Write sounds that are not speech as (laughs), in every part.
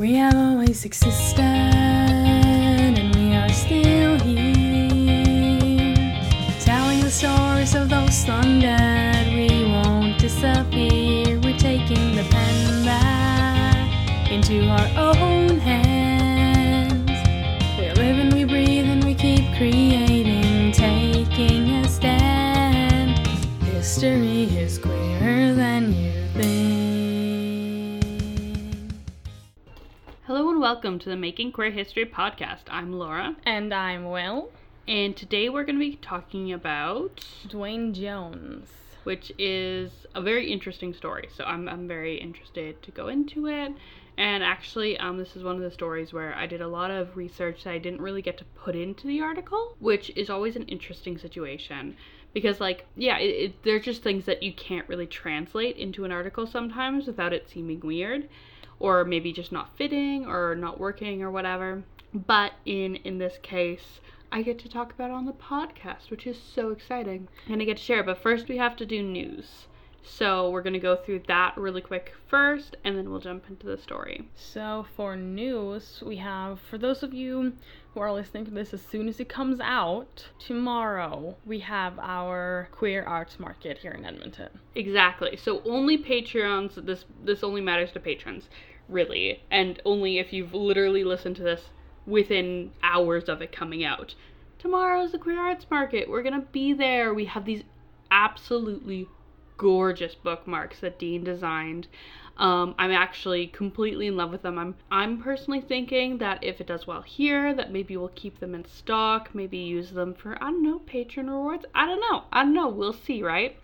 We have always existed, and we are still here. Telling the stories of those long dead, we won't disappear. We're taking the pen back into our own hands. We live and we breathe, and we keep creating, taking a stand. History is queerer than welcome to the Making Queer History podcast. I'm Laura, And I'm Will. and today we're going to be talking about, Dwayne Jones. which is a very interesting story. So I'm, I'm very interested to go into it. And actually, um, this is one of the stories where I did a lot of research that I didn't really get to put into the article, which is always an interesting situation. Because, like, yeah, it, it, there's just things that you can't really translate into an article sometimes without it seeming weird or maybe just not fitting or not working or whatever. But in in this case, I get to talk about it on the podcast, which is so exciting. And I get to share. But first, we have to do news. So we're gonna go through that really quick first, and then we'll jump into the story. So, for news, we have, for those of you who are listening to this as soon as it comes out, tomorrow we have our queer arts market here in Edmonton. Exactly. So only Patreons. This this only matters to patrons, really, and only if you've literally listened to this within hours of it coming out. Tomorrow's the Queer Arts Market. We're gonna be there. We have these absolutely gorgeous bookmarks that Dean designed. Um, I'm actually completely in love with them. I'm I'm personally thinking that if it does well here, that maybe we'll keep them in stock, maybe use them for I don't know patron rewards. I don't know. I don't know. We'll see, right?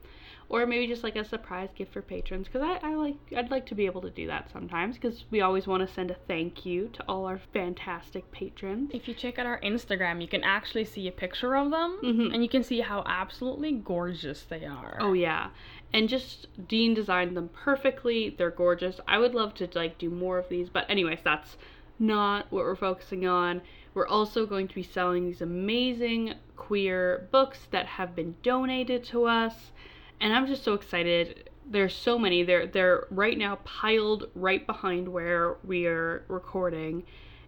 Or maybe just like a surprise gift for patrons because I, I like I'd like to be able to do that sometimes because we always want to send a thank you to all our fantastic patrons. If you check out our Instagram, you can actually see a picture of them Mhm. and you can see how absolutely gorgeous they are. Oh yeah. And just Dean designed them perfectly. They're gorgeous. I would love to like do more of these, but anyways, that's not what we're focusing on. We're also going to be selling these amazing queer books that have been donated to us. And I'm just so excited. There's so many. They're they're right now piled right behind where we are recording.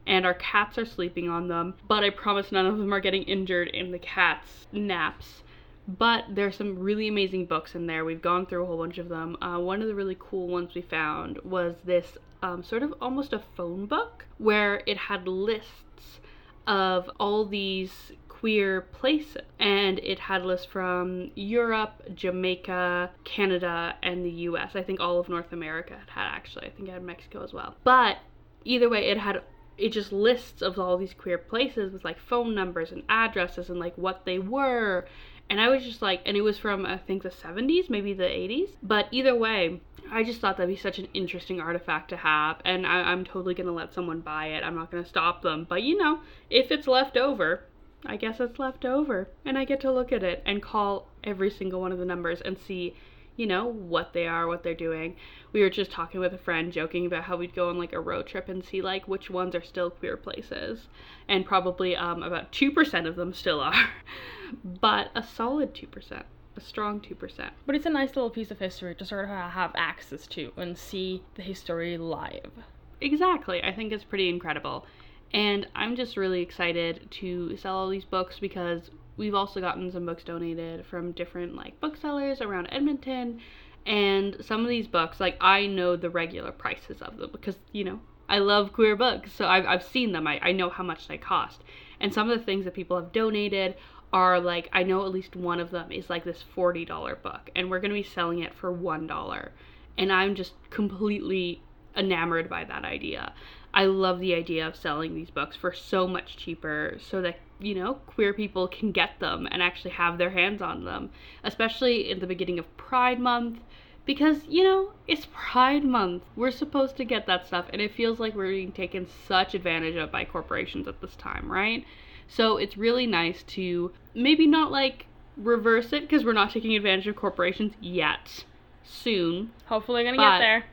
And our cats are sleeping on them, but I promise none of them are getting injured in the cats' naps but there's some really amazing books in there. We've gone through a whole bunch of them. Uh, one of the really cool ones we found was this um, sort of almost a phone book where it had lists of all these queer places and it had lists from Europe, Jamaica, Canada, and the US. I think all of North America it had actually. I think it had Mexico as well. But either way, it had it just lists of all these queer places with like phone numbers and addresses and like what they were and I was just like, and it was from I think the 70s, maybe the 80s. But either way, I just thought that'd be such an interesting artifact to have, and I, I'm totally gonna let someone buy it. I'm not gonna stop them, but you know, if it's left over, I guess it's left over, and I get to look at it and call every single one of the numbers and see, you know, what they are, what they're doing. We were just talking with a friend, joking about how we'd go on like a road trip and see like which ones are still queer places, and probably um, about two percent of them still are, (laughs) but a solid two percent, a strong two percent. But it's a nice little piece of history to sort of have access to and see the history live. Exactly. I think it's pretty incredible. And I'm just really excited to sell all these books because we've also gotten some books donated from different like booksellers around Edmonton. And some of these books, like I know the regular prices of them because, you know, I love queer books. So I've, I've seen them. I, I know how much they cost. And some of the things that people have donated are like, I know at least one of them is like this $40 book. And we're going to be selling it for $1. And I'm just completely enamored by that idea. I love the idea of selling these books for so much cheaper so that, you know, queer people can get them and actually have their hands on them, especially in the beginning of Pride Month. Because, you know, it's Pride Month. We're supposed to get that stuff, and it feels like we're being taken such advantage of by corporations at this time, right? So it's really nice to maybe not like reverse it because we're not taking advantage of corporations yet. Soon, Hopefully, gonna get there.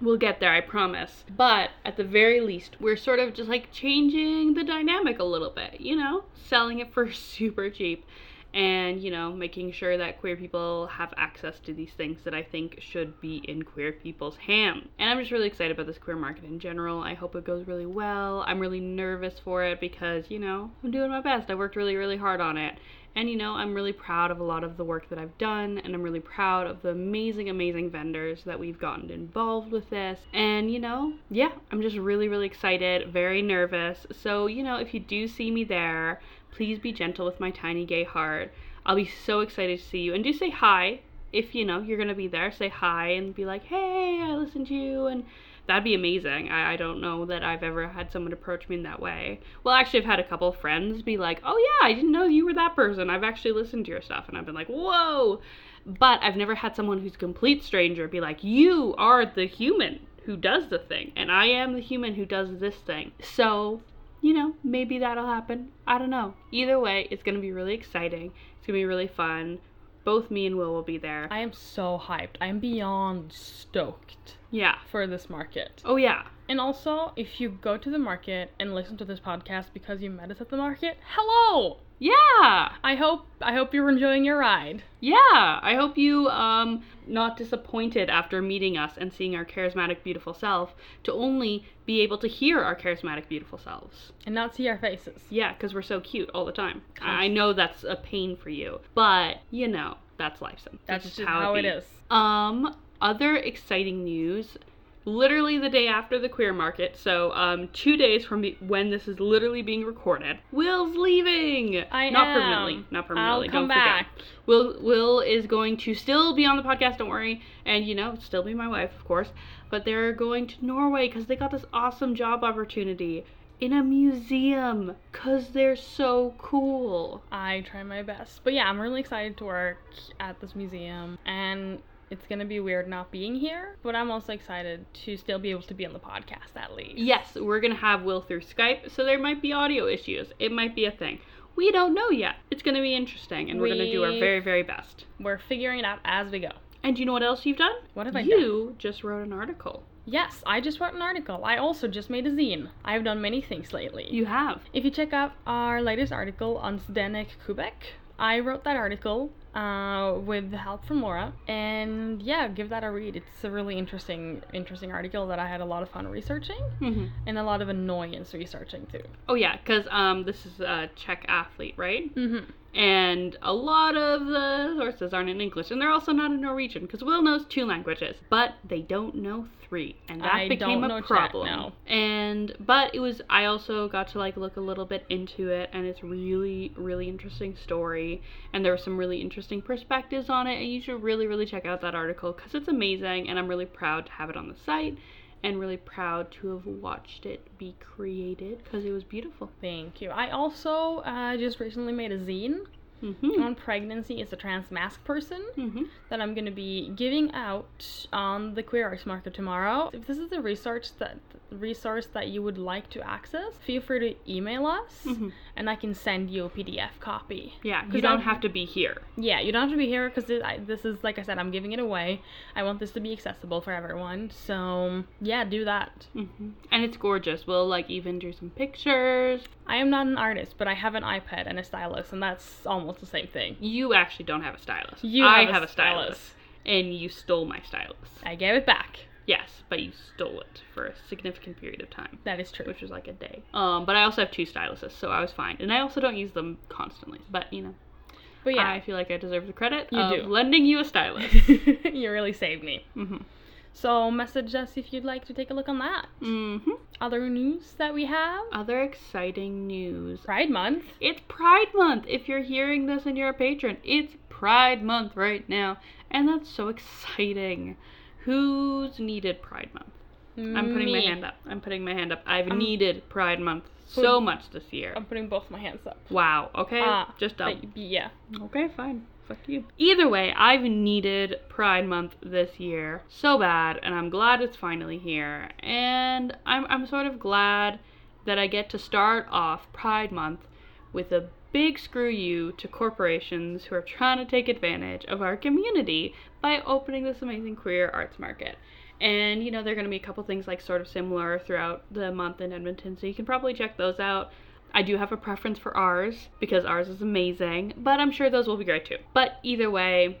We'll get there, I promise. But at the very least, we're sort of just like changing the dynamic a little bit, you know? Selling it for (laughs) super cheap. and you know making sure that queer people have access to these things that i think should be in queer people's hands and i'm just really excited about this queer market in general i hope it goes really well i'm really nervous for it because you know i'm doing my best i worked really really hard on it and you know, I'm really proud of a lot of the work that I've done, and I'm really proud of the amazing, amazing vendors that we've gotten involved with this. And you know, yeah, I'm just really, really excited, very nervous. So, you know, if you do see me there, please be gentle with my tiny gay heart. I'll be so excited to see you. And do say hi if you know you're gonna be there. Say hi and be like, hey, I listened to you and that'd be amazing. I, I don't know that I've ever had someone approach me in that way. Well, actually, I've had a couple friends be like, oh yeah, I didn't know you were that person. I've actually listened to your stuff. And I've been like, whoa. But I've never had someone who's a complete stranger be like, you are the human who does the thing. And I am the human who does this thing. So, you know, maybe that'll happen. I don't know. Either way, it's going to be really exciting. It's going to be really fun. Both me and Will will be there. I am so hyped. I am beyond stoked yeah. for this market. Oh, yeah. And also, if you go to the market and listen to this podcast because you met us at the market, hello. Yeah. I hope I hope you're enjoying your ride. Yeah. I hope you um not disappointed after meeting us and seeing our charismatic beautiful self to only be able to hear our charismatic beautiful selves. And not see our faces. Yeah, cuz we're so cute all the time. I I know that's a pain for you, but you know, that's life. Son. That's just just how it be. is. Um, other exciting news. Literally the day after the queer market, so um, two days from be- when this is literally being recorded, Will's leaving. I not am. permanently, not permanently. I'll come don't forget. back. Will Will is going to still be on the podcast. Don't worry, and you know, still be my wife, of course. But they're going to Norway because they got this awesome job opportunity in a museum because they're so cool. I try my best. But yeah, I'm really excited to work at this museum and it's gonna be weird not being here, but I'm also excited to still be able to be on the podcast at least. Yes, we're gonna have Will through Skype, so there might be audio issues. It might be a thing. We don't know yet. It's gonna be interesting, and we're gonna do our very, very best. We're figuring it out as we go. And you know what else you've done? What have I done? You just wrote an article. Yes, I just wrote an article. I also just made a zine. I've done many things lately. You have. If you check out our latest article on Zdenek Koubek, I wrote that article uh, with the help from Laura, and yeah, give that a read. It's a really interesting, interesting article that I had a lot of fun researching hmm and a lot of annoyance researching too. Oh yeah, because um, this is a Czech athlete, right? Mm-hmm. And a lot of the sources aren't in English, and they're also not in Norwegian, because Will knows two languages, but they don't know three, and that I became a problem. no. And but it was I also got to like look a little bit into it, and it's really really interesting story, and there were some really interesting perspectives on it, and you should really really check out that article because it's amazing, and I'm really proud to have it on the site. And really proud to have watched it be created because it was beautiful. Thank you. I also uh, just recently made a zine Mm-hmm. on pregnancy as a trans masc person Mm-hmm. that I'm going to be giving out on the queer arts market tomorrow. If this is a research that resource that you would like to access, feel free to email us Mhm. and I can send you a PDF copy. Yeah, you don't I'm- have to be here. Yeah, you don't have to be here because this is like I said, I'm giving it away. I want this to be accessible for everyone. So yeah, do that. hmm And it's gorgeous. We'll like even do some pictures. I am not an artist, but I have an iPad and a stylus, and that's almost the same thing. You actually don't have a stylus. You I have a have a stylus, and you stole my stylus. I gave it back. Yes, but you stole it for a significant period of time, That is true. which was like a day. Um, but I also have two styluses, so I was fine, and I also don't use them constantly. But you know, But yeah, I feel like I deserve the credit You of do. lending you a stylus. (laughs) you really saved me. hmm So message us if you'd like to take a look on that. hmm Other news that we have? Other exciting news. Pride Month. It's Pride Month. If you're hearing this and you're a patron, it's Pride Month right now. And that's so exciting. Who's needed Pride Month? I'm putting my Me. hand up. I'm putting my hand up. I've I'm- needed Pride Month so much this year. I'm putting both my hands up. Wow. Okay. Ah, Just up. but- yeah. Okay, fine. Fuck you. Either way, I've needed Pride Month this year so bad, and I'm glad it's finally here. And I'm I'm sort of glad that I get to start off Pride Month with a big screw you to corporations who are trying to take advantage of our community by opening this amazing queer arts market. And you know, there are going to be a couple things like sort of similar throughout the month in Edmonton, so you can probably check those out. I do have a preference for ours because ours is amazing, but I'm sure those will be great too. But either way,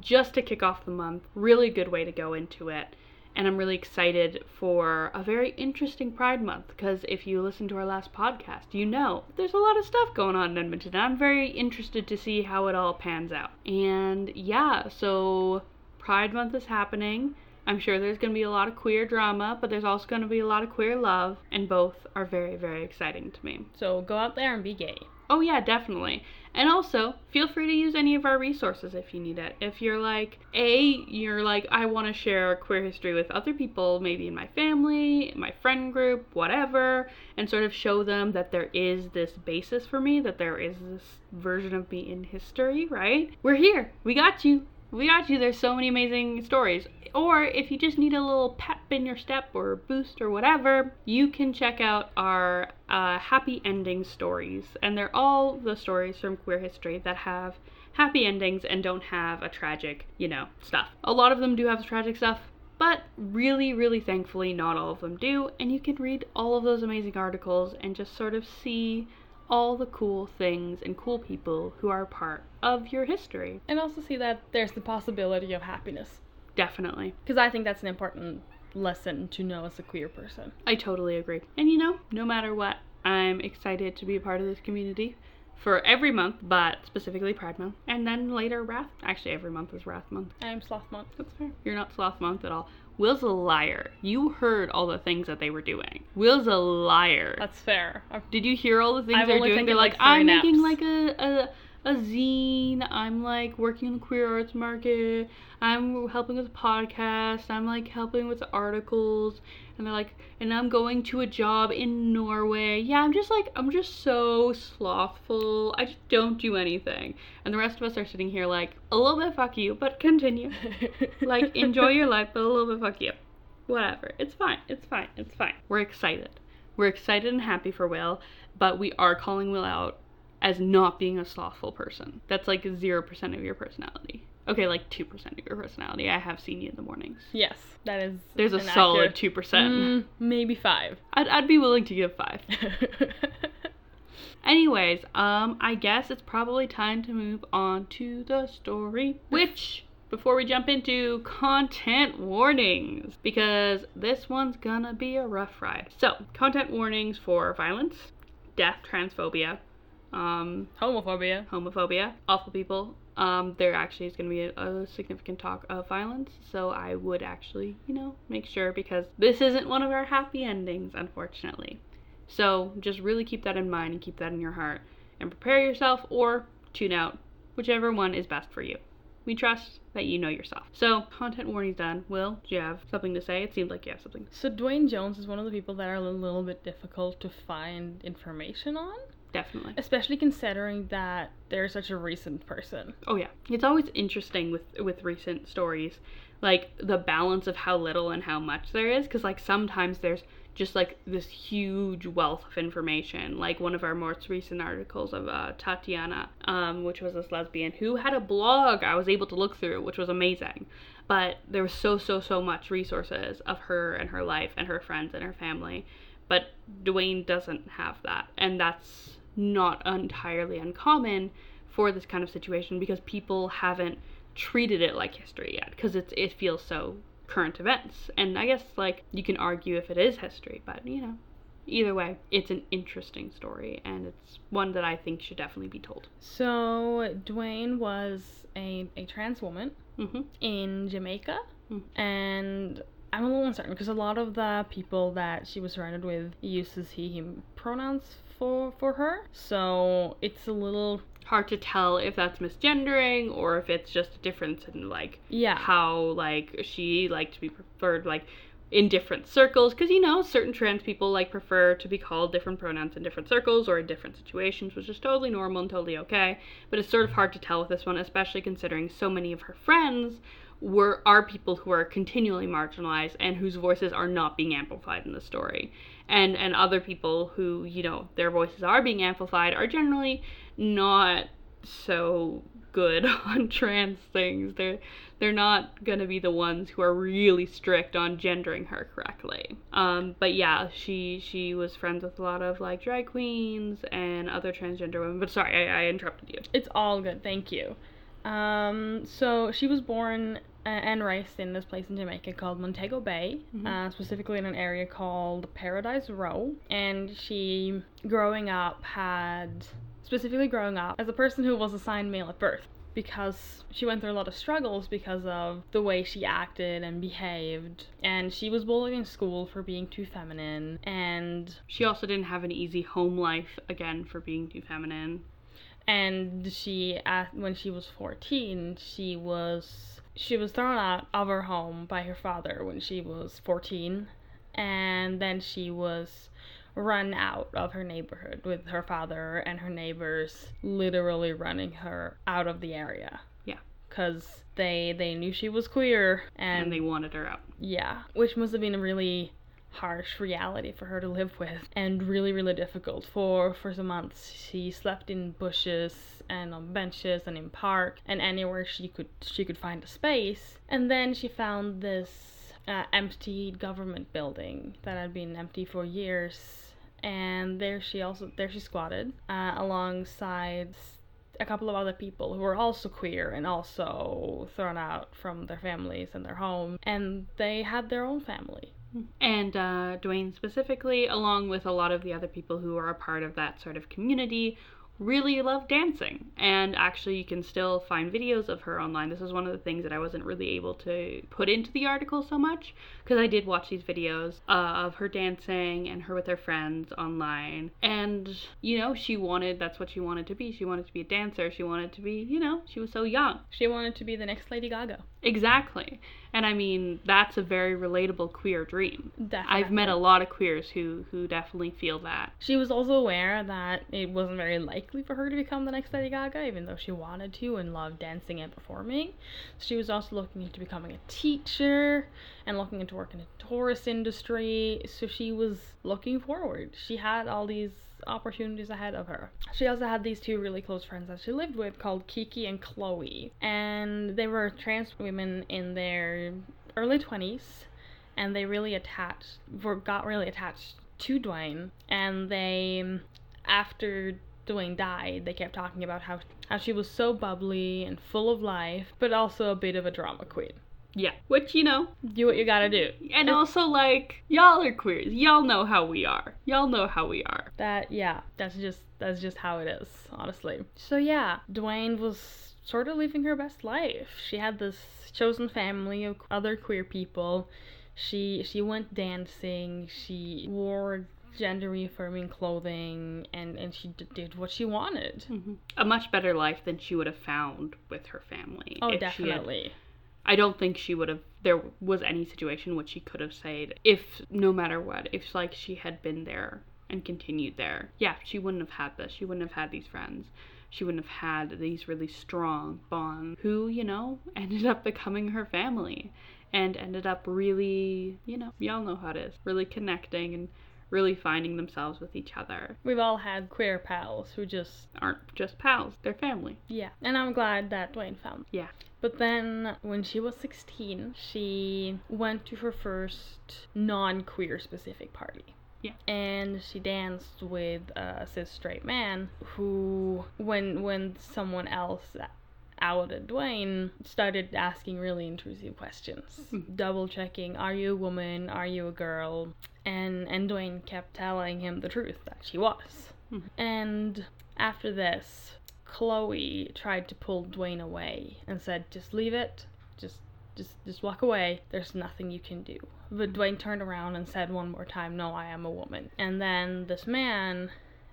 just to kick off the month, really good way to go into it. And I'm really excited for a very interesting Pride Month because if you listen to our last podcast, you know there's a lot of stuff going on in Edmonton. I'm very interested to see how it all pans out. And yeah, so Pride Month is happening. I'm sure there's going to be a lot of queer drama, but there's also going to be a lot of queer love, and both are very, very exciting to me. So go out there and be gay. Oh, yeah, definitely. And also, feel free to use any of our resources if you need it. If you're like, A, you're like, I want to share queer history with other people, maybe in my family, my friend group, whatever, and sort of show them that there is this basis for me, that there is this version of me in history, right? We're here. We got you. We got you. There's so many amazing stories. Or if you just need a little pep in your step or boost or whatever, you can check out our uh, happy ending stories. And they're all the stories from queer history that have happy endings and don't have a tragic, you know, stuff. A lot of them do have tragic stuff, but really, really thankfully, not all of them do. And you can read all of those amazing articles and just sort of see all the cool things and cool people who are part of your history. And also see that there's the possibility of happiness. Definitely. Because I think that's an important lesson to know as a queer person. I totally agree. And you know, no matter what, I'm excited to be a part of this community for every month, but specifically Pride Month. And then later Wrath. Actually, every month is Wrath Month. I'm Sloth Month. That's fair. You're not Sloth Month at all. Will's a liar. You heard all the things that they were doing. Will's a liar. That's fair. I've- Did you hear all the things I've they're doing? They're like, like, I'm making like a, a a zine. I'm like working in the queer arts market. I'm helping with a podcast. I'm like helping with articles. And they're like, and I'm going to a job in Norway. Yeah, I'm just like, I'm just so slothful. I just don't do anything. And the rest of us are sitting here like, a little bit fuck you, but continue. (laughs) like, enjoy your life, but a little bit fuck you. Whatever. It's fine. It's fine. It's fine. We're excited. We're excited and happy for Will, but we are calling Will out as not being a slothful person. That's like 0% of your personality. Okay, like 2% of your personality. I have seen you in the mornings. yes, that is. There's a solid accurate- 2%. Mm, maybe five. I'd, I'd be willing to give 5. (laughs) Anyways, um, I guess it's probably time to move on to the story, which before we jump into content warnings, because this one's gonna be a rough ride. So, content warnings for violence, death, transphobia, um, Homophobia. homophobia, awful people. Um, there actually is going to be a, a significant talk of violence, so I would actually, you know, make sure because this isn't one of our happy endings, unfortunately. So just really keep that in mind and keep that in your heart and prepare yourself or tune out, whichever one is best for you. We trust that you know yourself. So, content warning's done. Will, do you have something to say? It seems like you have something. So Dwayne Jones is one of the people that are a little bit difficult to find information on, Definitely. especially considering that they're such a recent person. Oh yeah, it's always interesting with with recent stories, like the balance of how little and how much there is. Because like sometimes there's just like this huge wealth of information. Like one of our most recent articles of uh, Tatiana, um, which was this lesbian who had a blog I was able to look through, which was amazing. But there was so so so much resources of her and her life and her friends and her family. But Dwayne doesn't have that, and that's not entirely uncommon for this kind of situation because people haven't treated it like history yet because it's it feels so current events. And i guess like you can argue if it is history but you know either way it's an interesting story and it's one that i think should definitely be told. So Dwayne was a, a trans woman hmm in Jamaica, Mm. and I'm a little uncertain because a lot of the people that she was surrounded with uses he him pronouns for for her. So it's a little hard to tell if that's misgendering or if it's just a difference in like yeah. how like she liked to be preferred like in different circles because you know certain trans people like prefer to be called different pronouns in different circles or in different situations which is totally normal and totally okay but it's sort of hard to tell with this one especially considering so many of her friends were are people who are continually marginalized and whose voices are not being amplified in the story and and other people who you know their voices are being amplified are generally not so good (laughs) on trans things. They're they're not gonna be the ones who are really strict on gendering her correctly. Um, but yeah, she she was friends with a lot of like drag queens and other transgender women. But sorry, I, I interrupted you. It's all good, thank you. Um, so she was born and raised in this place in Jamaica called Montego Bay, Mhm. uh, specifically in an area called Paradise Row. And she, growing up, had specifically growing up as a person who was assigned male at birth because she went through a lot of struggles because of the way she acted and behaved and she was bullied in school for being too feminine and She also didn't have an easy home life again for being too feminine. and she when she was 14 she was she was thrown out of her home by her father when she was 14 and then she was run out of her neighborhood with her father and her neighbors literally running her out of the area Yeah. because they they knew she was queer And, and they wanted her out. yeah, which must have been a really harsh reality for her to live with and really really difficult for for some months. She slept in bushes and on benches and in park and anywhere she could she could find a space. And then she found this uh, empty government building that had been empty for years. And there she also there she squatted uh, alongside a couple of other people who were also queer and also thrown out from their families and their home. And they had their own family And uh, Dwayne specifically, along with a lot of the other people who are a part of that sort of community, really loved dancing. And actually, you can still find videos of her online. This is one of the things that I wasn't really able to put into the article so much because I did watch these videos uh, of her dancing and her with her friends online. And, you know, she wanted, that's what she wanted to be. She wanted to be a dancer. She wanted to be, you know, she was so young. she wanted to be the next lady gaga Exactly. And I mean, that's a very relatable queer dream. definitely I've met a lot of queers who who definitely feel that. She was also aware that it wasn't very likely for her to become the next Lady Gaga, even though she wanted to and loved dancing and performing. She was also looking into becoming a teacher and looking into working in the tourist industry. So she was looking forward. She had all these opportunities ahead of her. She also had these two really close friends that she lived with called Kiki and Chloe. And they were trans women in their early 20s and they really attached got really attached to Dwayne and they after Dwayne died they kept talking about how how she was so bubbly and full of life but also a bit of a drama queen Yeah. Which, you know, do what you gotta do and also like y'all are queers. Y'all know how we are. Y'all know how we are. that yeah that's just that's just how it is honestly so yeah Dwayne was sort of living her best life she had this chosen family of other queer people she she went dancing she wore gender reaffirming clothing and and she d- did what she wanted mm-hmm. A much better life than she would have found with her family. oh she had- definitely I don't think she would have. There was any situation which she could have said if, no matter what, if like she had been there and continued there. Yeah, she wouldn't have had this. She wouldn't have had these friends. She wouldn't have had these really strong bonds. Who, you know, (laughs) ended up becoming her family, and ended up really, you know, y'all know how it is, really connecting and really finding themselves with each other. we've all had queer pals who just Aren't just pals, they're family. yeah and i'm glad that dwayne found Yeah. But then when she was 16, she went to her first non queer specific party. Yeah. And she danced with a cis straight man who, when when someone else outed Dwayne, started asking really intrusive questions, double checking, "Are you a woman? Are you a girl?" And and Dwayne kept telling him the truth that she was. Mhm. And after this, Chloe tried to pull Dwayne away and said, "Just leave it. Just just just walk away. There's nothing you can do." But Dwayne turned around and said one more time, "No, I am a woman." And then this man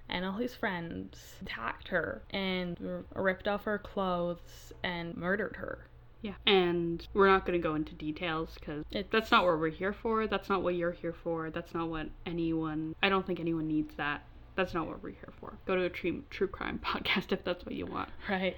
and all his friends attacked her and ripped off her clothes and murdered her. Yeah. And we're not going to go into details because that's not what we're here for. That's not what you're here for. That's not what anyone, I don't think anyone needs that. That's not what we're here for. Go to a true, true crime (laughs) podcast if that's what you want. Right.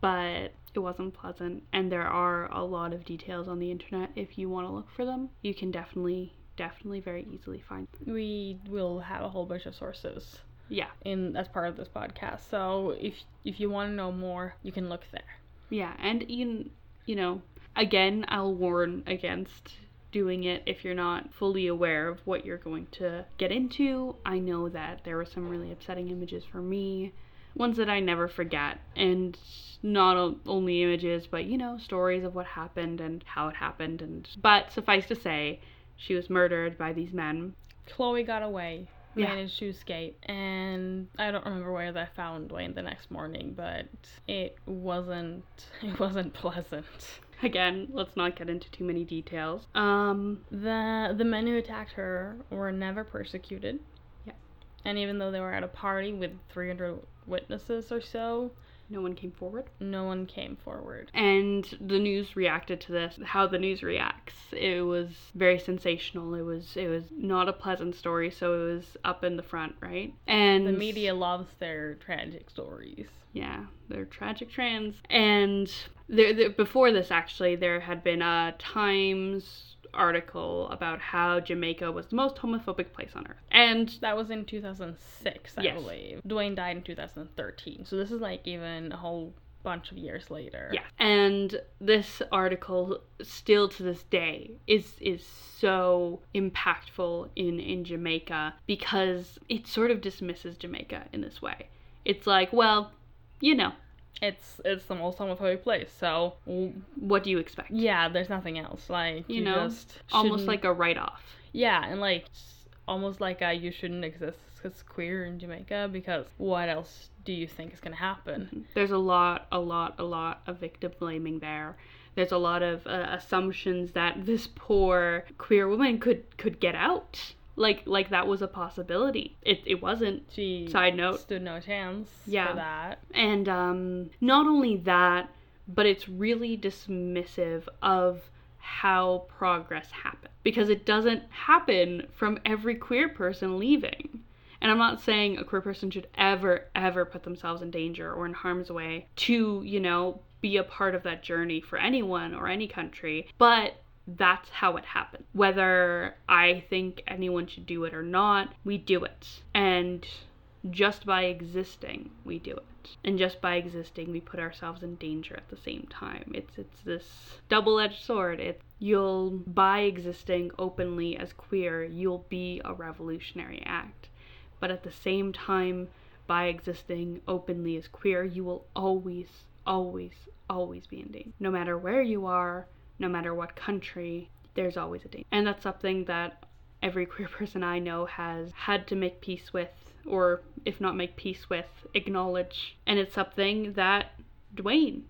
But it wasn't pleasant. And there are a lot of details on the internet if you want to look for them. You can definitely, definitely very easily find them. We will have a whole bunch of sources Yeah. in as part of this podcast. So if if you want to know more, you can look there. Yeah, and you, you know, again, I'll warn against doing it if you're not fully aware of what you're going to get into. I know that there were some really upsetting images for me, ones that I never forget, and not o- only images, but you know, stories of what happened and how it happened and but suffice to say, she was murdered by these men. Chloe got away, Yeah. managed to escape, and I don't remember where they found Dwayne the next morning, but it wasn't (laughs) it wasn't pleasant. Again, let's not get into too many details. Um, The the men who attacked her were never persecuted. Yeah. And even though they were at a party with 300 witnesses or so, no one came forward. no one came forward. and the news reacted to this how the news reacts it was very sensational it was it was not a pleasant story so it was up in the front right and The media loves their tragic stories. yeah they're tragic trans and there, there before this actually there had been a times article about how jamaica was the most homophobic place on earth and That was in 2006, I Yes. believe. Dwayne died in 2013. So this is like even a whole bunch of years later. Yeah. And this article still to this day is is so impactful in in Jamaica because it sort of dismisses Jamaica in this way. It's like, well, you know, It's it's the most homophobic place. So what do you expect? yeah, there's nothing else. Like You you, know, just Almost like a write off. yeah, and like almost like uh, you shouldn't exist as queer in Jamaica because what else do you think is gonna happen? There's a lot, a lot, a lot of victim blaming there. There's a lot of uh, assumptions that this poor queer woman could could get out. Like like that was a possibility. It it wasn't. She Side note. stood no chance Yeah. for that. And um, not only that, but it's really dismissive of how progress happens because it doesn't happen from every queer person leaving. And I'm not saying a queer person should ever, ever put themselves in danger or in harm's way to, you know, be a part of that journey for anyone or any country, but that's how it happens. Whether I think anyone should do it or not, we do it. And just by existing we do it. And just by existing we put ourselves in danger at the same time. It's it's this double-edged sword. It's you'll by existing openly as queer you'll be a revolutionary act. But at the same time by existing openly as queer you will always always always be in danger. No matter where you are no matter what country there's always a danger and that's something that every queer (laughs) person I know has had to make peace with, or if not make peace with, acknowledge. And it's something that Dwayne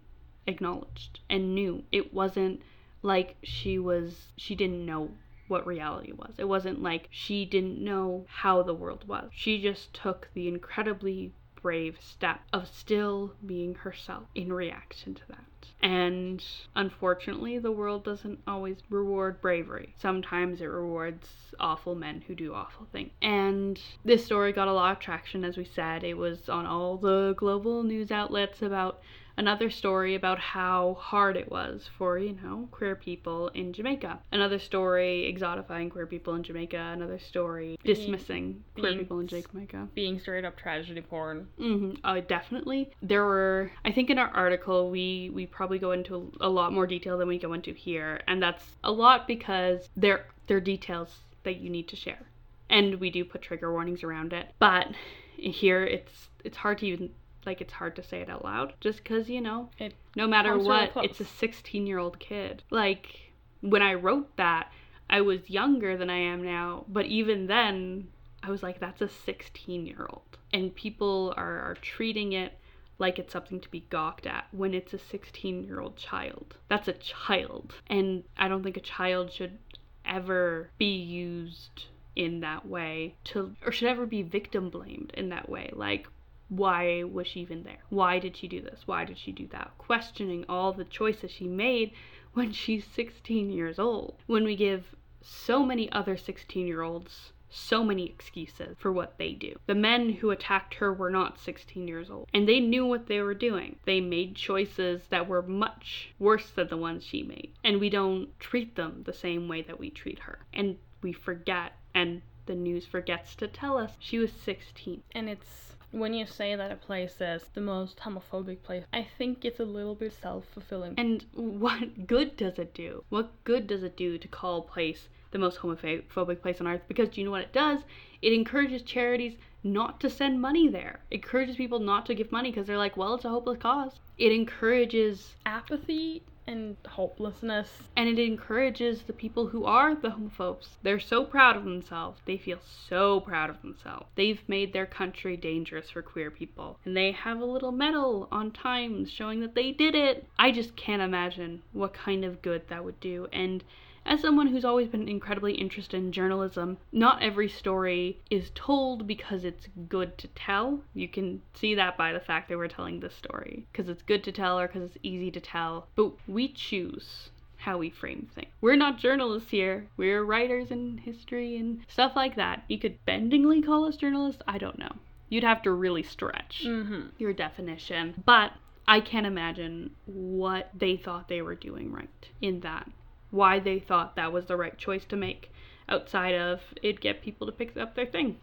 acknowledged and knew. It wasn't like she was, she didn't know what reality was. It wasn't like she didn't know how the world was. She just took the incredibly brave step of still being herself in reaction to that. And unfortunately, the world doesn't always reward bravery. Sometimes it rewards awful men who do awful things. And this story got a lot of traction, as we said. It was on all the global news outlets about another story about how hard it was for, you know, queer people in Jamaica. Another story exotifying queer people in Jamaica. Another story dismissing queer being- people in Jamaica. Being straight up tragedy porn. Mm-hmm. Uh, definitely. There were, I think, in our article, we we probably go into a lot more detail than we go into here, and that's a lot because there there are details that you need to share, and we do put trigger warnings around it. But here, it's it's hard to even like it's hard to say it out loud, just because you know, It no matter comes really what, it's a 16 year old kid. Like when I wrote that, I was younger than I am now, but even then, I was like, that's a 16 year old. And people are, are treating it like it's something to be gawked at when it's a 16 year old child. That's a child. And I don't think a child should ever be used in that way to, or should ever be victim blamed in that way. Like, why was she even there? Why did she do this? Why did she do that? Questioning all the choices she made when (laughs) she's 16 years old. When we give so many other 16 year olds so many excuses for what they do. The men who attacked her were not 16 years old, and they knew what they were doing. They made choices that were much worse than the ones she made, and we don't treat them the same way that we treat her. And we forget and the news forgets to tell us she was 16. And it's when you say that a place is the most homophobic place, I think it's a little bit self fulfilling. And what good does it do? What good does it do to call a place the most homophobic place on earth? Because do you know what it does? It encourages charities not to send money there. It encourages people not to give money because they're like, well, it's a hopeless cause. It encourages Apathy and hopelessness. and it encourages the people who are the homophobes. They're so proud of themselves. They feel so proud of themselves. They've made their country dangerous for queer people. And they have a little medal on Times showing that they did it. I just can't imagine what kind of good that would do. And as someone who's always been incredibly interested in journalism, not every story is told because it's good to tell. You can see that by the fact that we're telling this story because it's good to tell or because it's easy to tell. But we choose how we frame things. We're not journalists here. We're writers in history and stuff like that. You could bendingly call us journalists. I don't know. You'd have to really stretch Mm-hmm. your definition. But I can't imagine what they thought they were doing right in that. Why they thought that was the right choice to make outside of it get people to pick up their thing.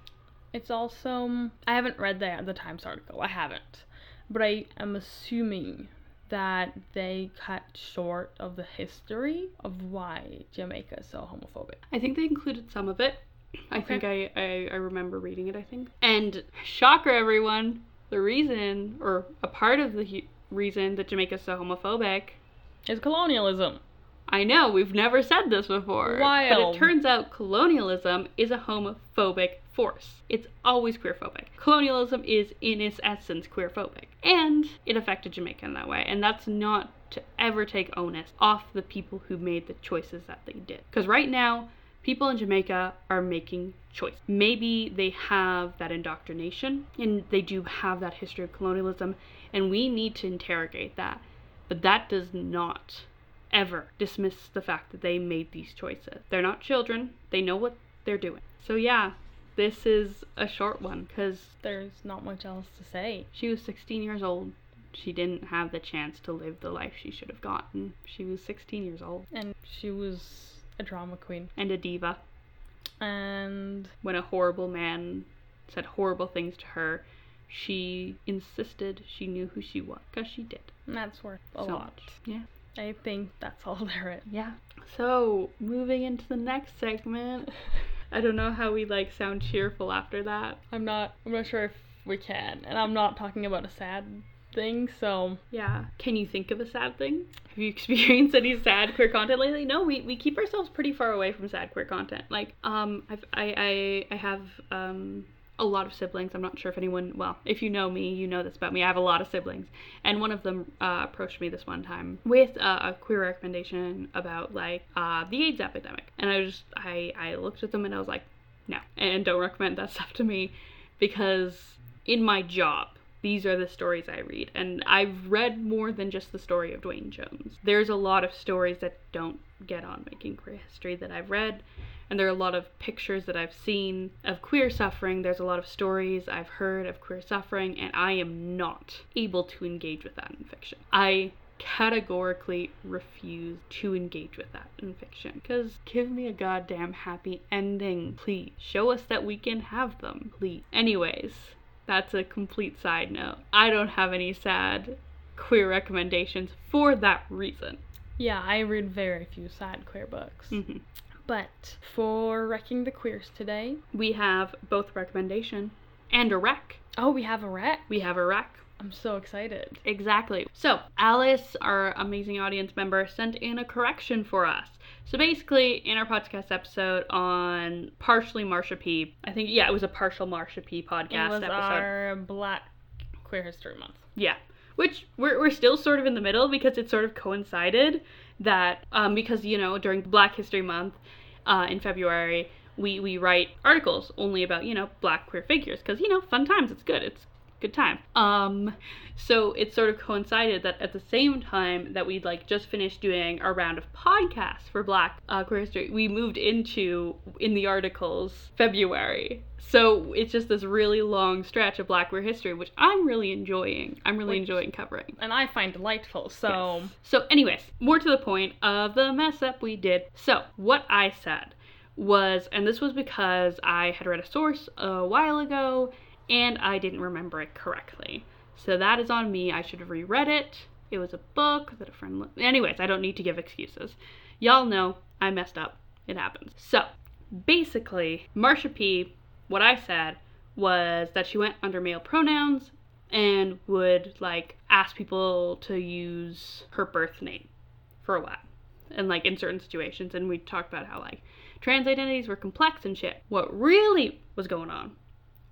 It's also um, I haven't read the the Times article. I haven't, but I am assuming that they cut short of the history of why Jamaica is so homophobic. I think they included some of it. I think I, I, I remember reading it, I think. And shocker, everyone, the reason, or a part of the reason that Jamaica is so homophobic is colonialism. I know, we've never said this before. But it turns out colonialism is a homophobic force. It's always queerphobic. Colonialism is, in its essence, queerphobic. And it affected Jamaica in that way. And that's not to ever take onus off the people who made the choices that they did. Because right now, people in Jamaica are making choice. Maybe they have that indoctrination and they do have that history of colonialism, and we need to interrogate that. But that does not ever dismiss the fact that they made these choices. They're not children, they know what they're doing. So, yeah, this is a short one because There's not much else to say. she was 16 years old. She didn't have the chance to live the life she should have gotten. She was 16 years old And she was a drama queen. and a diva. And When a horrible man said horrible things to her, she insisted she knew who she was because she did. And that's worth a So lot. much. Yeah. I think that's all there is. Yeah. So, moving into the next segment. (laughs) I don't know how we like sound cheerful after that. I'm not I'm not sure if we can. And I'm not talking about a sad thing, so Yeah. Can you think of a sad thing? Have you (laughs) experienced any sad queer content lately? No, we, we keep ourselves pretty far away from sad queer content. Like, um, I've, I, I, I have, um, a lot of siblings. I'm not sure if anyone, well, if you know me, you know this about me. I have a lot of siblings. And one of them uh, approached me this one time with a queer recommendation about, like, uh, the AIDS epidemic. And I just, I, I looked at them and I was like, no. And don't recommend that (laughs) stuff to me because in my job, these are the stories I read. And I've read more than just the story of Dwayne Jones. There's a lot of stories that don't get on making queer history that I've read. And there are a lot of pictures that I've seen of queer suffering. There's a lot of stories I've heard of queer suffering, and I am not able to engage with that in fiction. I categorically refuse to engage with that in fiction. Because give me a goddamn happy ending, please. Show us that we can have them, please. Anyways, that's a complete side note. I don't have any sad queer recommendations for that reason. yeah, I read very few sad queer books. hmm But for Wrecking the Queers today, We have both recommendation and a wreck. oh, we have a wreck. We have a wreck. I'm so excited. Exactly. So, Alice, our amazing audience member, sent in a correction for us. So, basically, in our podcast episode on partially Marsha P, I think, yeah, it was a partial Marsha P podcast it was episode. our Black Queer History Month. Yeah. Which we're, we're still sort of in the middle because it sort of coincided that, um, because, you know, during Black History Month uh, in February, we, we write articles only about, you know, black queer figures because, you know, fun times. It's good. It's good time. Um, so it sort of coincided that at the same time that we'd like just finished doing our round of podcasts for Black uh, Queer History, we moved into in the articles February. So it's just this really long stretch of Black Queer History, which I'm really enjoying. I'm really Which- enjoying covering. And I find delightful, so Yes. So, anyways, more to the point of the mess up we did. So, what I said was, and this was because I had read a source a while ago and I didn't remember it correctly. So that is on me. I should have reread it. It was a book that a friend. Li- Anyways, I don't need to give excuses. Y'all know I messed up. It happens. So basically, Marsha P. What I said was that she went under male pronouns and would like ask people to use her birth name for a while and like in certain situations and we talked about how like trans identities were complex and shit what really was going on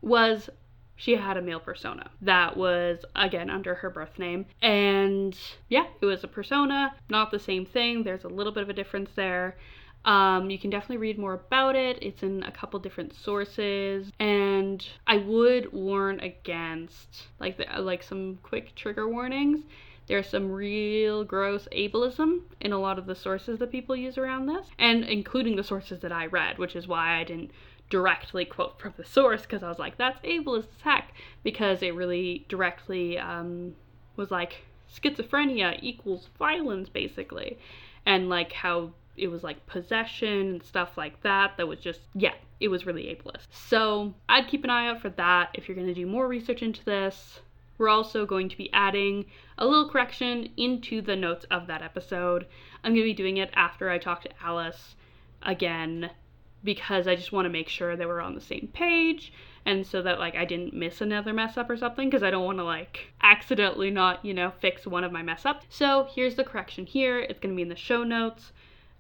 was she had a male persona that was again under her birth name and yeah it was a persona not the same thing there's a little bit of a difference there um, you can definitely read more about it. It's in a couple different sources, and I would warn against like the, like some quick trigger warnings. There's some real gross ableism in a lot of the sources that people use around this, and including the sources that I read, which is why I didn't directly quote from the source because I was like, that's ableist as heck, because it really directly um, was like schizophrenia equals violence, basically, and like how it was like possession and stuff like that that was just yeah it was really ableist. So i'd keep an eye out for that if you're going to do more research into this. We're also going to be adding a little correction into the notes of that episode. I'm going to be doing it after i talk to alice again because i just want to make sure that we're on the same page and so that like i didn't miss another mess up or something because i don't want to like accidentally not you know fix one of my mess ups so here's the correction here it's going to be in the show notes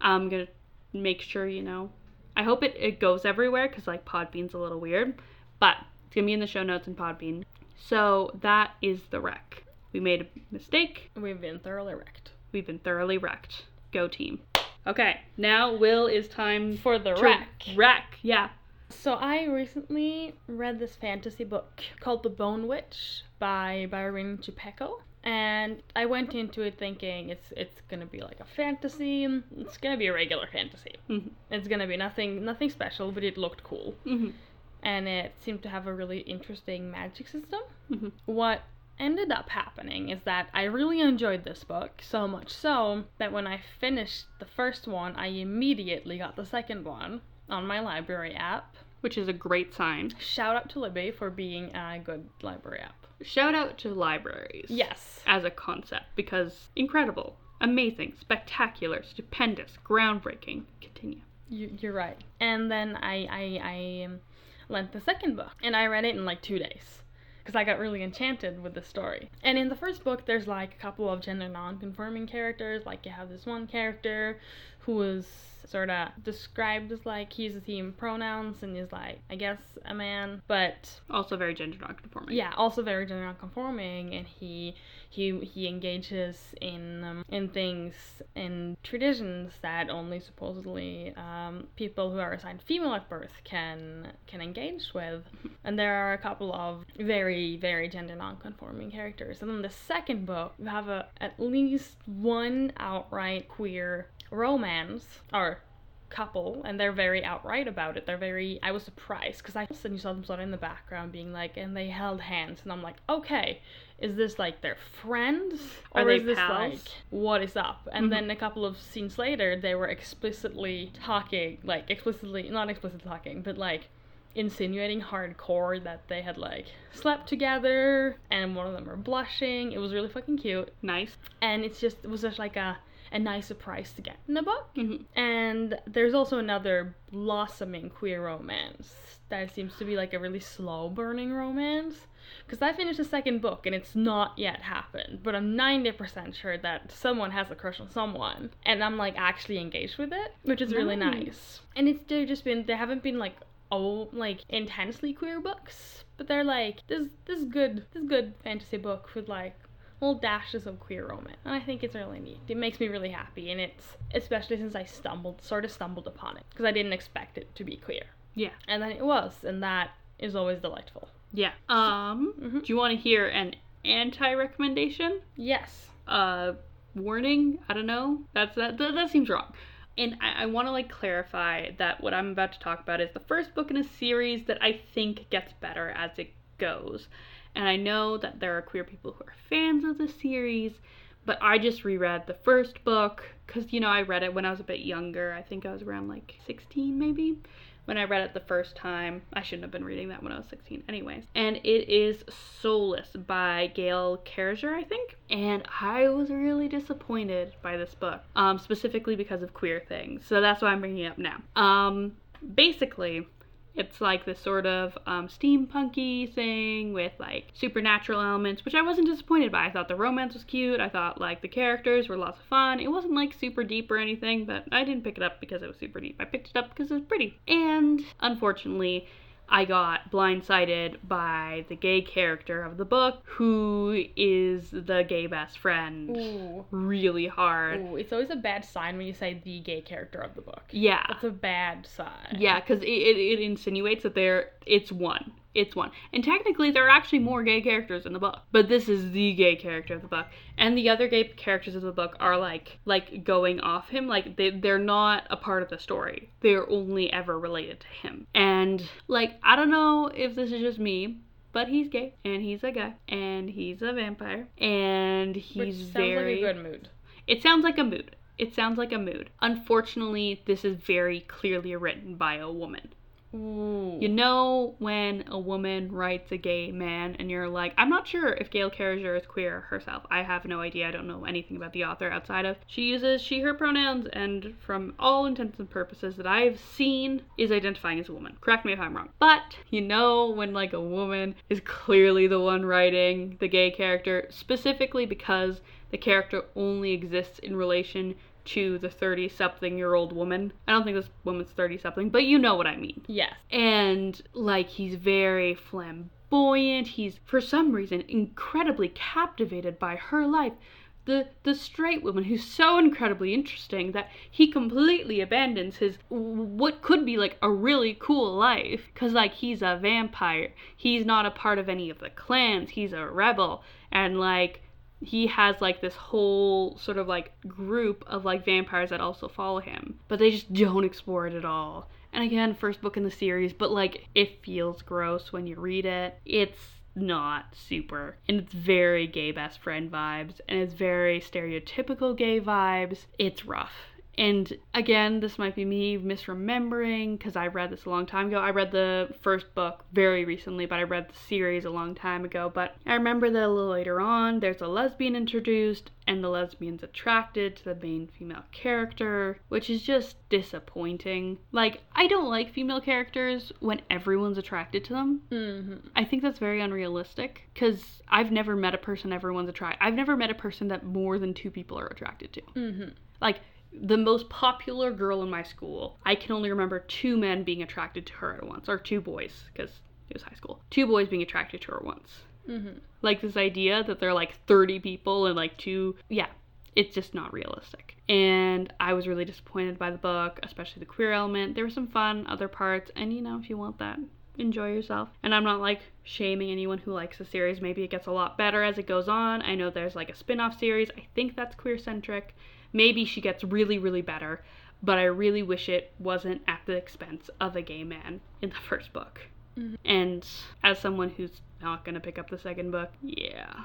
I'm gonna make sure you know. I hope it, it goes everywhere because like Podbean's a little weird, but it's gonna be in the show notes in Podbean. So that is the wreck. We made a mistake. And we've been thoroughly wrecked. We've been thoroughly wrecked. Go team. Okay, now Will is time For the to wreck. Wreck, yeah. So I recently read this fantasy book called The Bone Witch by Byron Chupeco. And I went into it thinking it's it's gonna be like a fantasy. It's gonna be a regular fantasy. Mhm. It's gonna be nothing nothing special, but it looked cool. Mhm. And it seemed to have a really interesting magic system. Mhm. What ended up happening is that I really enjoyed this book, so much so that when I finished the first one, I immediately got the second one on my library app. Which is a great sign. Shout out to Libby for being a good library app. Shout out to libraries. Yes. As a concept because incredible, amazing, spectacular, stupendous, groundbreaking. Continue. You, you're right. And then I, I, I lent the second book, and I read it in like two days. Because I got really enchanted with the story. And in the first book, there's like a couple of gender non conforming characters. Like, you have this one character who was sort of described as like he uses he pronouns and is like, I guess, a man. But Also very gender nonconforming. yeah, also very gender nonconforming, and he he he engages in um, in things in traditions that only supposedly um, people who are assigned female at birth can can engage with, and there are a couple of very very gender nonconforming characters. And then the second book, you have a at least one outright queer romance or couple and they're very outright about it they're very i was surprised because i and you saw them sort of in the background being like and they held hands and i'm like okay is this like their friends Are or they is this pals? like what is up and Mhm. then a couple of scenes later they were explicitly talking like explicitly not explicitly talking but like insinuating hardcore that they had like slept together and one of them were blushing it was really fucking cute Nice. and it's just it was just like a a nice surprise to get in the book hmm and there's also another blossoming queer romance that seems to be like a really slow burning romance. Because I finished the second book and it's not yet happened, but I'm 90% sure that someone has a crush on someone. And I'm like actually engaged with it, which is really Nice. nice. And it's they're just been, they haven't been like, oh, like intensely queer books, but they're like, this, this good, this good fantasy book with like little dashes of queer romance. And I think it's really neat. It makes me really happy, and it's especially since I stumbled, sort of stumbled upon it, because I didn't expect it to be queer, Yeah. and then it was, and that is always delightful. Yeah. Um. Mhm. Do you want to hear an anti-recommendation? Yes. Uh, warning. I don't know. That's that. That, that seems wrong. And I, I want to like clarify that what I'm about to talk about is the first book in a series that I think gets better as it goes. And I know that there are queer people who are fans of the series, But I just reread the first book because, you know, I read it when I was a bit younger. I think I was around like 16 maybe when I read it the first time. I shouldn't have been reading that when I was 16, anyways. And it is Soulless by Gail Carriger, I think. And I was really disappointed by this book, um, specifically because of queer things. So that's why I'm bringing it up now. Um, basically, it's like this sort of um, steampunky thing with like supernatural elements, which I wasn't disappointed by. I thought the romance was cute. I thought like the characters were lots of fun. It wasn't like super deep or anything, but I didn't pick it up because it was super deep. I picked it up because it was pretty. And unfortunately, I got blindsided by the gay character of the book, who is the gay best friend. Ooh. Really hard. Ooh, it's always a bad sign when you say the gay character of the book. Yeah. That's a bad sign. Yeah, because it, it, it insinuates that there it's one. It's one. And technically, there are actually more gay characters in the book, but this is the gay character of the book. And the other gay characters of the book are like like going off him. Like they they're not a part of the story. They're only ever related to him. And like I don't know if this is just me, but he's gay and he's a guy and he's a vampire and he's Which sounds very like a good mood. it sounds like a mood. It sounds like a mood. Unfortunately, this is very clearly written by a woman. Ooh. You know when a woman writes a gay man and you're like, I'm not sure if Gail Carriger is queer herself. I have no idea. I don't know anything about the author outside of she uses she her pronouns and from all intents and purposes that I've seen is identifying as a woman. Correct me if I'm wrong. But you know when like a woman is clearly the one writing the gay character specifically because the character only exists in relation to the 30 something year old woman. I don't think this woman's 30 something, but you know what I mean. Yes. and like he's very flamboyant. He's for some reason incredibly captivated by her life. The the straight woman who's so incredibly interesting that he completely abandons his what could be like a really cool life. Cuz like he's a vampire. He's not a part of any of the clans. He's a rebel. And like he has like this whole sort of like group of like vampires that also follow him but they just (laughs) don't explore it at all. And again first book in the series but like it feels gross when you read it. It's not super. And it's very gay best friend vibes and it's very stereotypical gay vibes. It's rough and again, this might be me misremembering because I read this a long time ago. I read the first book very recently, but I read the series a long time ago. But I remember that a little later on, there's a lesbian introduced, and the lesbian's attracted to the main female character, which is just disappointing. Like, I don't like female characters when everyone's attracted to them. Mm-hmm. I think that's very unrealistic because I've never met a person everyone's attracted. I've never met a person that more than two people are attracted to. Mm-hmm. Like the most popular girl in my school, I can only remember two men being attracted to her at once, or two boys because it was high school. Two boys being attracted to her once. Mm-hmm. Like this idea that there are like 30 people and like two, yeah, it's just not realistic. And I was really disappointed by the book, especially the queer element. There were some fun other parts, and you know, if you want that, enjoy yourself. And I'm not like shaming anyone who likes the series. Maybe it gets a lot better as it goes on. I know there's like a spin off series. I think that's queer centric. Maybe she gets really, really better, but I really wish it wasn't at the expense of a gay man in the first book. Mhm. And as someone who's not going to pick up the second book, yeah,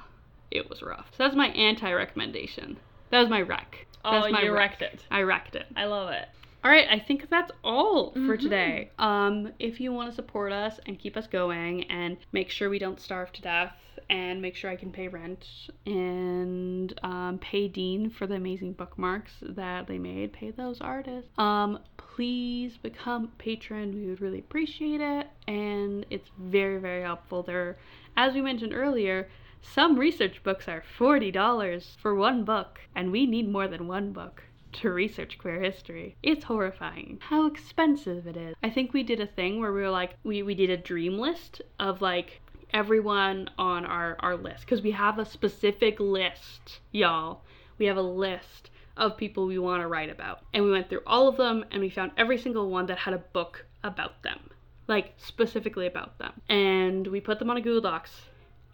it was rough. So that's my anti recommendation. That was my rec. Oh, That's my you rec. wrecked it. I wrecked it. I love it. All right, I think that's all for Mhm. today. Um, if you want to support us and keep us going and make sure we don't starve to death and make sure I can pay rent and um, pay Dean for the amazing bookmarks that they made, pay those artists. Um, please become a patron. We would really appreciate it, and it's very very helpful. There, as we mentioned earlier. Some research books are $40 for one book, and we need more than one book to research queer history. It's horrifying how expensive it is. I think we did a thing where we were like, we, we did a dream list of like everyone on our, our list because we have a specific list, y'all. We have a list of people we want to write about. And we went through all of them and we found every single one that had a book about them, like specifically about them. And we put them on a Google Docs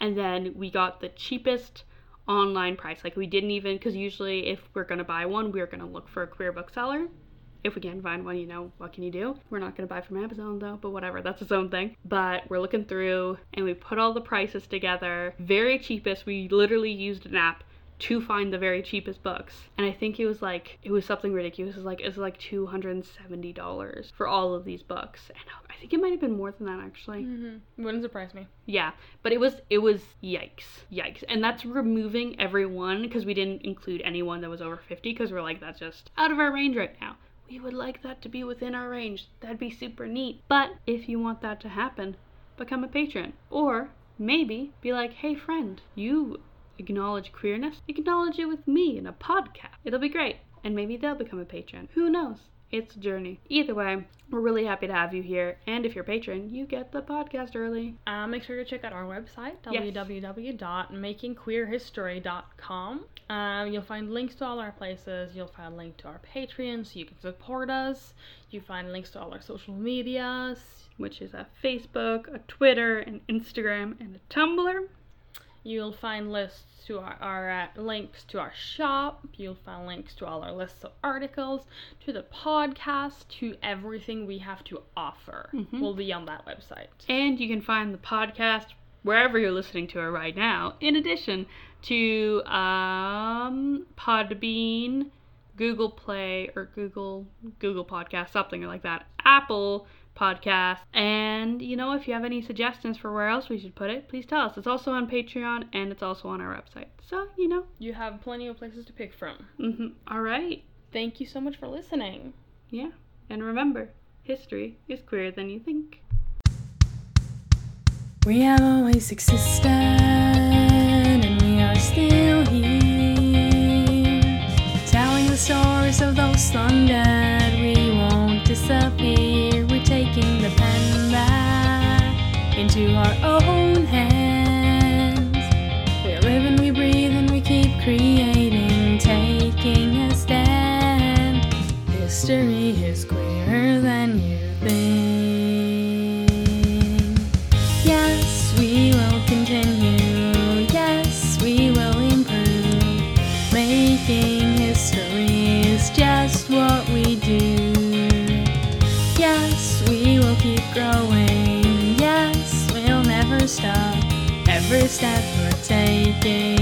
and then we got the cheapest online price. Like we didn't even because usually if we're gonna buy one, we're gonna look for a queer bookseller. If we can find one, you know, what can you do? We're not gonna buy from Amazon though, but whatever, that's its own thing. But we're looking through and we put all the prices together. Very cheapest. We literally used an app to find the very cheapest books. And I think it was like it was something ridiculous. It was like it was like two hundred and seventy dollars for all of these books. And I think it might have been more than that actually. Mm-hmm. Wouldn't surprise me. Yeah, but it was it was yikes, yikes, and that's removing everyone because we didn't include anyone that was over fifty because we're like that's just out of our range right now. We would like that to be within our range. That'd be super neat. But if you want that to happen, become a patron or maybe be like, hey friend, you acknowledge queerness, acknowledge it with me in a podcast. It'll be great. And maybe they'll become a patron. Who knows? It's a journey. Either way, we're really happy to have you here. And if you're a patron, you get the podcast early. Uh, make sure to check out our website, Yes. www.makingqueerhistory.com. Uh, you'll find links to all our places. You'll find a link to our Patreon so you can support us. You find links to all our social medias. Which is a Facebook, a Twitter, an Instagram, and a Tumblr. You'll find lists to our, our uh, links to our shop. You'll find links to all our lists of articles, to the podcast, to everything we have to offer. Mhm. Will be on that website. And you can find the podcast wherever you're listening to it right now, in addition to um, Podbean, Google Play, or Google Google Podcast, something like that, Apple Podcast. And you know, if you have any suggestions for where else we should put it, please tell us. It's also on Patreon and it's also on our website. So you know, You have plenty of places to pick from. hmm all right, Thank you so much for listening. yeah. And remember, history is queerer than you think. We have always existed and we are still here. Telling the stories of those long dead, we won't disappear. Into our own hands. We live and we breathe and we keep creating, taking a stand. History is queerer taking